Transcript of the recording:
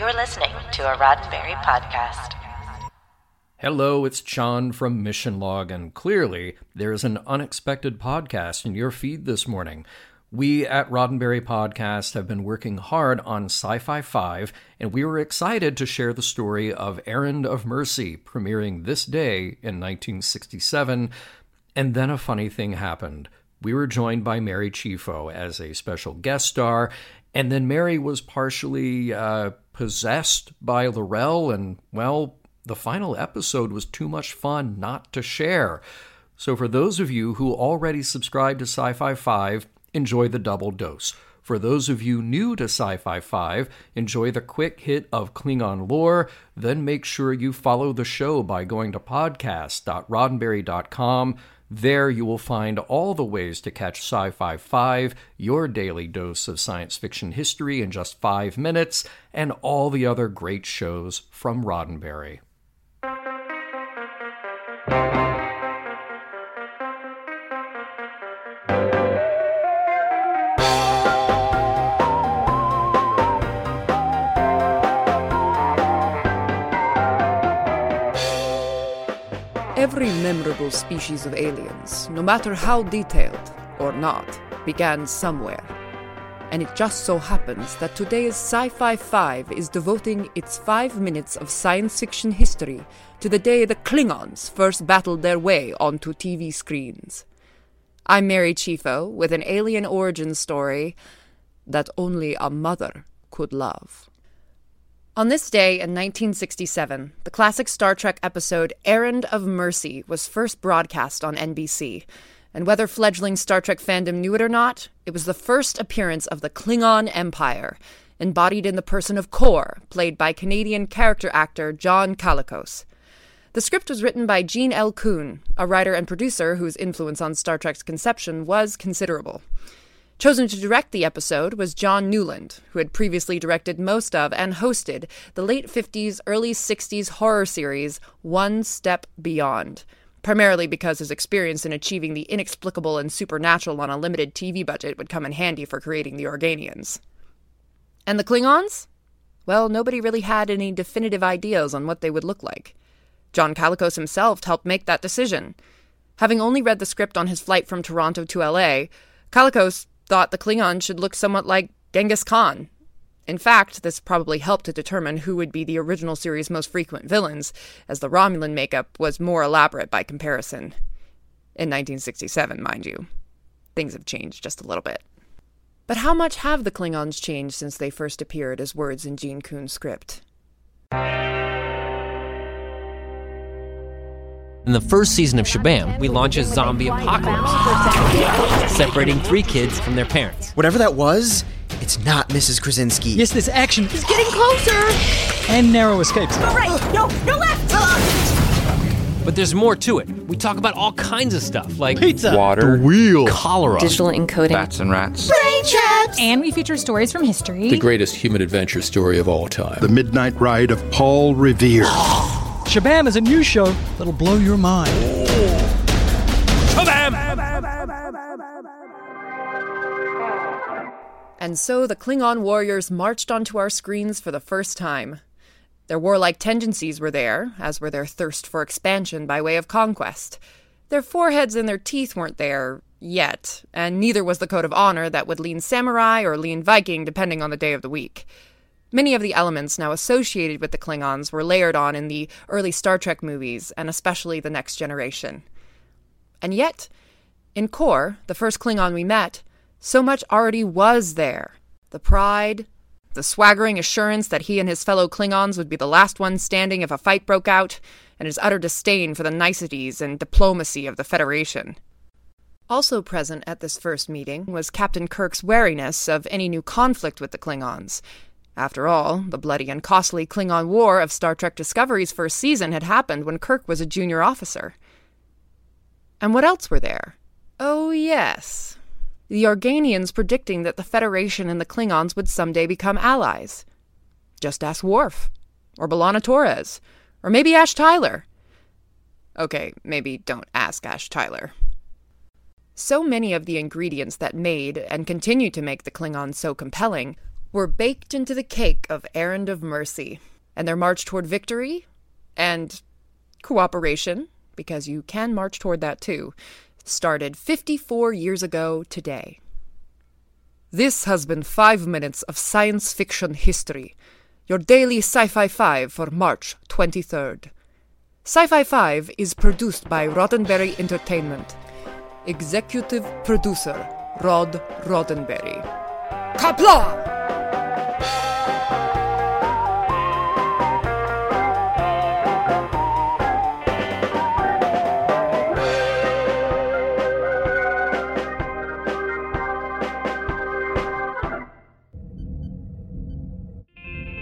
You're listening to a Roddenberry podcast. Hello, it's John from Mission Log, and clearly there's an unexpected podcast in your feed this morning. We at Roddenberry Podcast have been working hard on Sci Fi 5, and we were excited to share the story of Errand of Mercy, premiering this day in 1967. And then a funny thing happened. We were joined by Mary Chieffo as a special guest star, and then Mary was partially uh, possessed by L'Rell, and, well, the final episode was too much fun not to share. So, for those of you who already subscribe to Sci Fi 5, enjoy the double dose. For those of you new to Sci Fi 5, enjoy the quick hit of Klingon lore. Then make sure you follow the show by going to podcast.roddenberry.com. There you will find all the ways to catch Sci Fi 5, your daily dose of science fiction history in just five minutes, and all the other great shows from Roddenberry. Every memorable species of aliens, no matter how detailed or not, began somewhere. And it just so happens that today's Sci Fi 5 is devoting its five minutes of science fiction history to the day the Klingons first battled their way onto TV screens. I'm Mary Chieffo with an alien origin story that only a mother could love. On this day in 1967, the classic Star Trek episode Errand of Mercy was first broadcast on NBC. And whether fledgling Star Trek fandom knew it or not, it was the first appearance of the Klingon Empire, embodied in the person of Kor, played by Canadian character actor John Colicos. The script was written by Gene L. Coon, a writer and producer whose influence on Star Trek's conception was considerable. Chosen to direct the episode was John Newland, who had previously directed most of and hosted the late 50s, early 60s horror series One Step Beyond, primarily because his experience in achieving the inexplicable and supernatural on a limited TV budget would come in handy for creating the Organians. And the Klingons? Well, nobody really had any definitive ideas on what they would look like. John Colicos himself helped make that decision. Having only read the script on his flight from Toronto to LA, Colicos thought the Klingon should look somewhat like Genghis Khan. In fact, this probably helped to determine who would be the original series' most frequent villains, as the Romulan makeup was more elaborate by comparison. In 1967, mind you. Things have changed just a little bit. But how much have the Klingons changed since they first appeared as words in Gene Coon's script? In the first season of Shabam, we launch a zombie apocalypse, separating three kids from their parents. Whatever that was, it's not Mrs. Krasinski. Yes, this action is getting closer! And narrow escapes. Go right! No, no left! But there's more to it. We talk about all kinds of stuff like pizza, water, the wheel, cholera, digital encoding, bats and rats, brain traps, and we feature stories from history. The greatest human adventure story of all time. The Midnight Ride of Paul Revere. Shabam is a new show that'll blow your mind. Shabam! And so the Klingon warriors marched onto our screens for the first time. Their warlike tendencies were there, as were their thirst for expansion by way of conquest. Their foreheads and their teeth weren't there yet, and neither was the code of honor that would lean samurai or lean Viking depending on the day of the week. Many of the elements now associated with the Klingons were layered on in the early Star Trek movies, and especially The Next Generation. And yet, in Kor, the first Klingon we met, so much already was there the pride, the swaggering assurance that he and his fellow Klingons would be the last ones standing if a fight broke out, and his utter disdain for the niceties and diplomacy of the Federation. Also present at this first meeting was Captain Kirk's wariness of any new conflict with the Klingons. After all, the bloody and costly Klingon War of Star Trek Discovery's first season had happened when Kirk was a junior officer. And what else were there? Oh, yes. The Organians predicting that the Federation and the Klingons would someday become allies. Just ask Worf, or B'Elanna Torres, or maybe Ash Tyler. Okay, maybe don't ask Ash Tyler. So many of the ingredients that made and continue to make the Klingons so compelling were baked into the cake of Errand of Mercy, and their march toward victory and cooperation, because you can march toward that too, started 54 years ago today. This has been five minutes of science fiction history, your daily Sci Fi 5 for March 23rd. Sci Fi 5 is produced by Roddenberry Entertainment. Executive producer Rod Roddenberry. Qapla'!